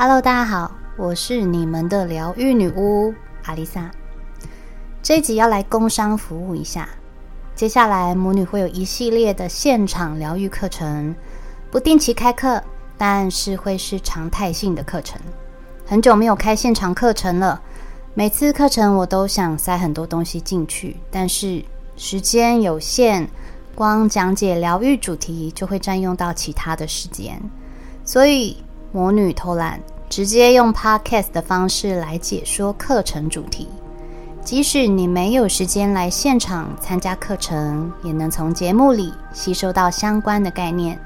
Hello，大家好，我是你们的疗愈女巫阿丽萨。这一集要来工商服务一下，接下来母女会有一系列的现场疗愈课程，不定期开课，但是会是常态性的课程。很久没有开现场课程了，每次课程我都想塞很多东西进去，但是时间有限，光讲解疗愈主题就会占用到其他的时间，所以。魔女偷懒，直接用 podcast 的方式来解说课程主题。即使你没有时间来现场参加课程，也能从节目里吸收到相关的概念。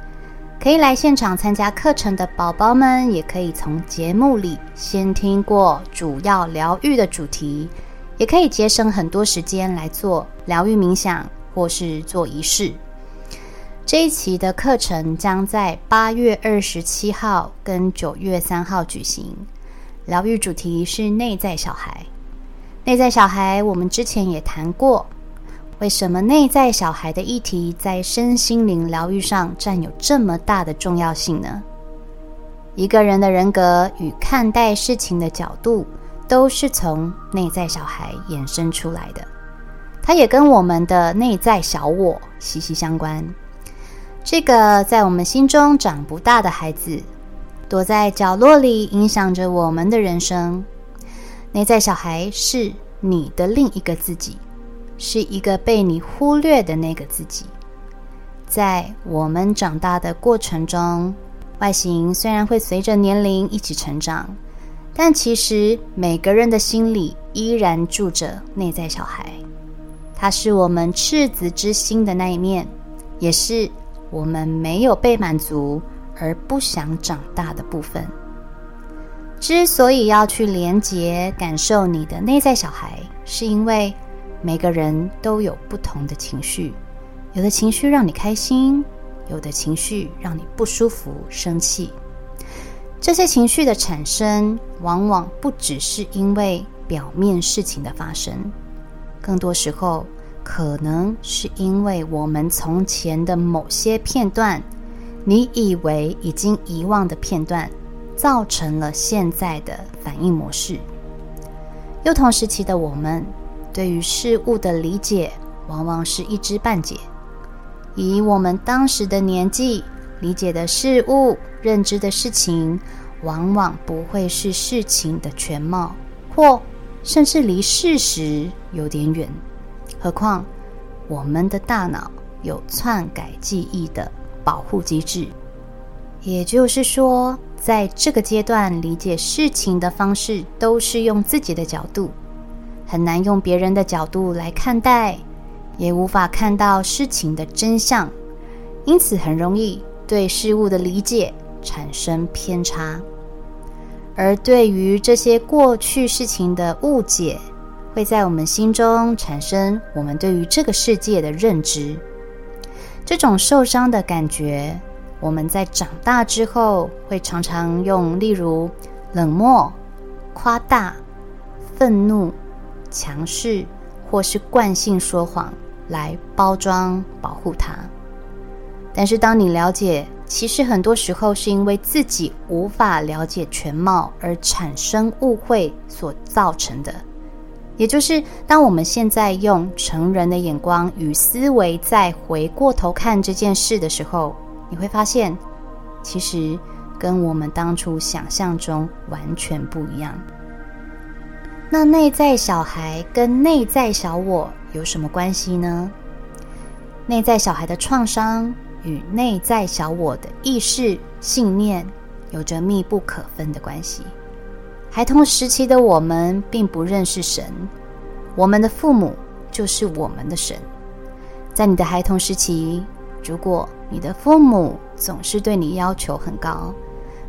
可以来现场参加课程的宝宝们，也可以从节目里先听过主要疗愈的主题，也可以节省很多时间来做疗愈冥想或是做仪式。这一期的课程将在八月二十七号跟九月三号举行。疗愈主题是内在小孩。内在小孩，我们之前也谈过。为什么内在小孩的议题在身心灵疗愈上占有这么大的重要性呢？一个人的人格与看待事情的角度，都是从内在小孩衍生出来的。它也跟我们的内在小我息息相关。这个在我们心中长不大的孩子，躲在角落里，影响着我们的人生。内在小孩是你的另一个自己，是一个被你忽略的那个自己。在我们长大的过程中，外形虽然会随着年龄一起成长，但其实每个人的心里依然住着内在小孩。他是我们赤子之心的那一面，也是。我们没有被满足而不想长大的部分，之所以要去连接感受你的内在小孩，是因为每个人都有不同的情绪，有的情绪让你开心，有的情绪让你不舒服、生气。这些情绪的产生，往往不只是因为表面事情的发生，更多时候。可能是因为我们从前的某些片段，你以为已经遗忘的片段，造成了现在的反应模式。幼童时期的我们，对于事物的理解往往是一知半解，以我们当时的年纪理解的事物、认知的事情，往往不会是事情的全貌，或甚至离事实有点远。何况，我们的大脑有篡改记忆的保护机制，也就是说，在这个阶段理解事情的方式都是用自己的角度，很难用别人的角度来看待，也无法看到事情的真相，因此很容易对事物的理解产生偏差，而对于这些过去事情的误解。会在我们心中产生我们对于这个世界的认知，这种受伤的感觉，我们在长大之后会常常用例如冷漠、夸大、愤怒、强势或是惯性说谎来包装保护它。但是当你了解，其实很多时候是因为自己无法了解全貌而产生误会所造成的。也就是，当我们现在用成人的眼光与思维再回过头看这件事的时候，你会发现，其实跟我们当初想象中完全不一样。那内在小孩跟内在小我有什么关系呢？内在小孩的创伤与内在小我的意识信念有着密不可分的关系。孩童时期的我们并不认识神，我们的父母就是我们的神。在你的孩童时期，如果你的父母总是对你要求很高，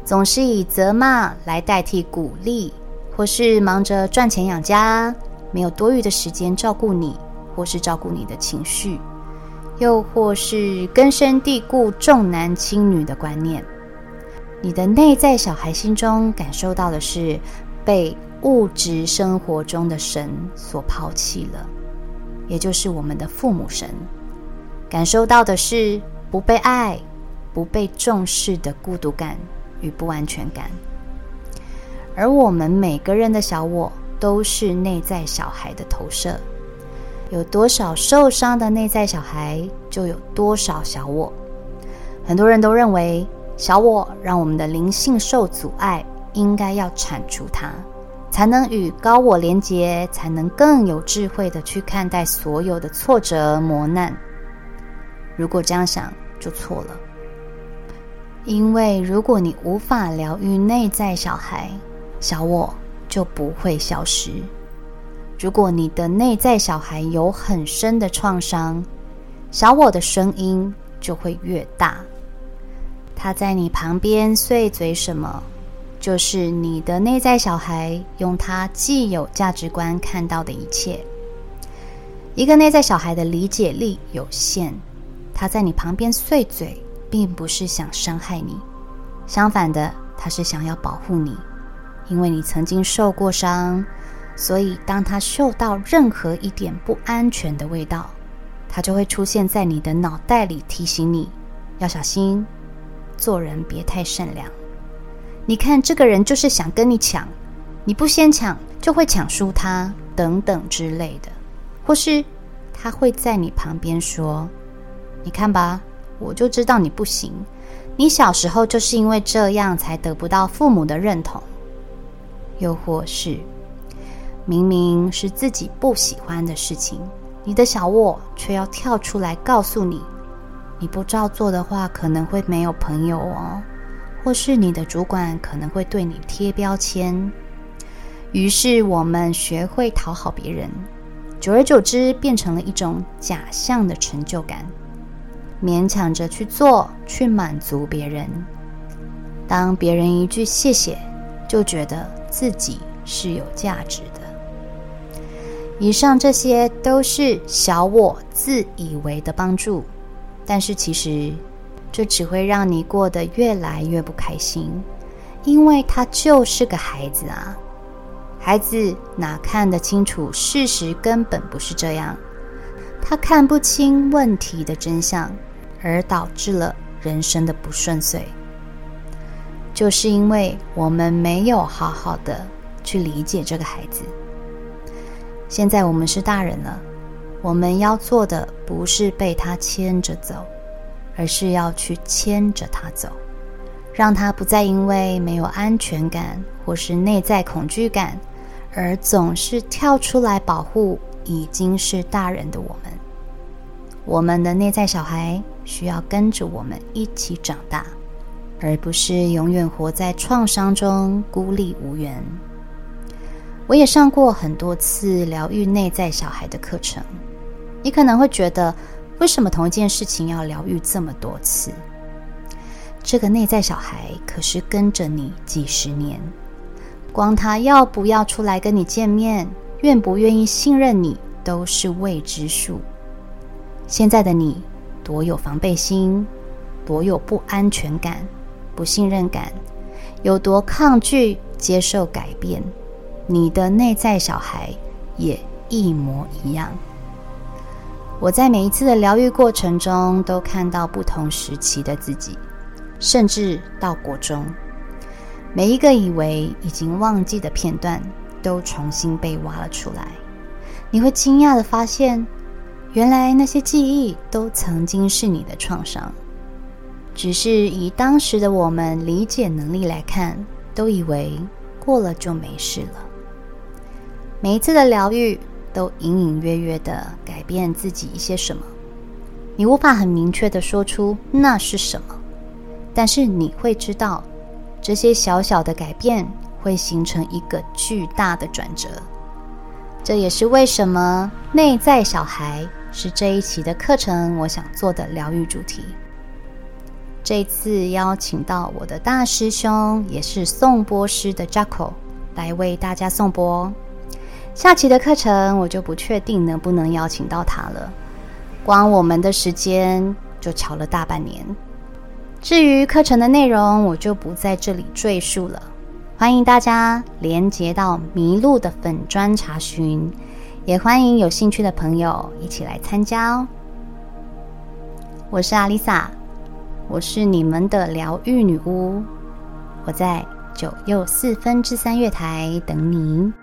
总是以责骂来代替鼓励，或是忙着赚钱养家，没有多余的时间照顾你，或是照顾你的情绪，又或是根深蒂固重男轻女的观念。你的内在小孩心中感受到的是被物质生活中的神所抛弃了，也就是我们的父母神，感受到的是不被爱、不被重视的孤独感与不安全感。而我们每个人的小我都是内在小孩的投射。有多少受伤的内在小孩，就有多少小我。很多人都认为小我让我们的灵性受阻碍，应该要铲除它，才能与高我连结，才能更有智慧的去看待所有的挫折磨难。如果这样想，就错了。因为如果你无法疗愈内在小孩，小我就不会消失。如果你的内在小孩有很深的创伤，小我的声音就会越大。他在你旁边碎嘴什么，就是你的内在小孩用他既有价值观看到的一切。一个内在小孩的理解力有限，他在你旁边碎嘴。并不是想伤害你，相反的，他是想要保护你，因为你曾经受过伤，所以当他嗅到任何一点不安全的味道，他就会出现在你的脑袋里，提醒你要小心，做人别太善良。你看，这个人就是想跟你抢，你不先抢，就会抢输他，等等之类的，或是他会在你旁边说：“你看吧。”我就知道你不行，你小时候就是因为这样才得不到父母的认同，又或是明明是自己不喜欢的事情，你的小我却要跳出来告诉你，你不照做的话可能会没有朋友哦，或是你的主管可能会对你贴标签。于是我们学会讨好别人，久而久之变成了一种假象的成就感。勉强着去做，去满足别人。当别人一句谢谢，就觉得自己是有价值的。以上这些都是小我自以为的帮助，但是其实这只会让你过得越来越不开心，因为他就是个孩子啊。孩子哪看得清楚事实？根本不是这样，他看不清问题的真相。而导致了人生的不顺遂，就是因为我们没有好好的去理解这个孩子。现在我们是大人了，我们要做的不是被他牵着走，而是要去牵着他走，让他不再因为没有安全感或是内在恐惧感，而总是跳出来保护已经是大人的我们。我们的内在小孩需要跟着我们一起长大，而不是永远活在创伤中孤立无援。我也上过很多次疗愈内在小孩的课程，你可能会觉得，为什么同一件事情要疗愈这么多次？这个内在小孩可是跟着你几十年，光他要不要出来跟你见面，愿不愿意信任你，都是未知数。现在的你多有防备心，多有不安全感、不信任感，有多抗拒接受改变，你的内在小孩也一模一样。我在每一次的疗愈过程中，都看到不同时期的自己，甚至到国中，每一个以为已经忘记的片段，都重新被挖了出来。你会惊讶地发现。原来那些记忆都曾经是你的创伤，只是以当时的我们理解能力来看，都以为过了就没事了。每一次的疗愈都隐隐约约的改变自己一些什么，你无法很明确的说出那是什么，但是你会知道，这些小小的改变会形成一个巨大的转折。这也是为什么内在小孩。是这一期的课程，我想做的疗愈主题。这次邀请到我的大师兄，也是颂钵师的 Jaco 来为大家颂钵。下期的课程我就不确定能不能邀请到他了，光我们的时间就乔了大半年。至于课程的内容，我就不在这里赘述了。欢迎大家连接到麋鹿的粉专查询。也欢迎有兴趣的朋友一起来参加哦。我是阿丽萨，我是你们的疗愈女巫，我在九又四分之三月台等你。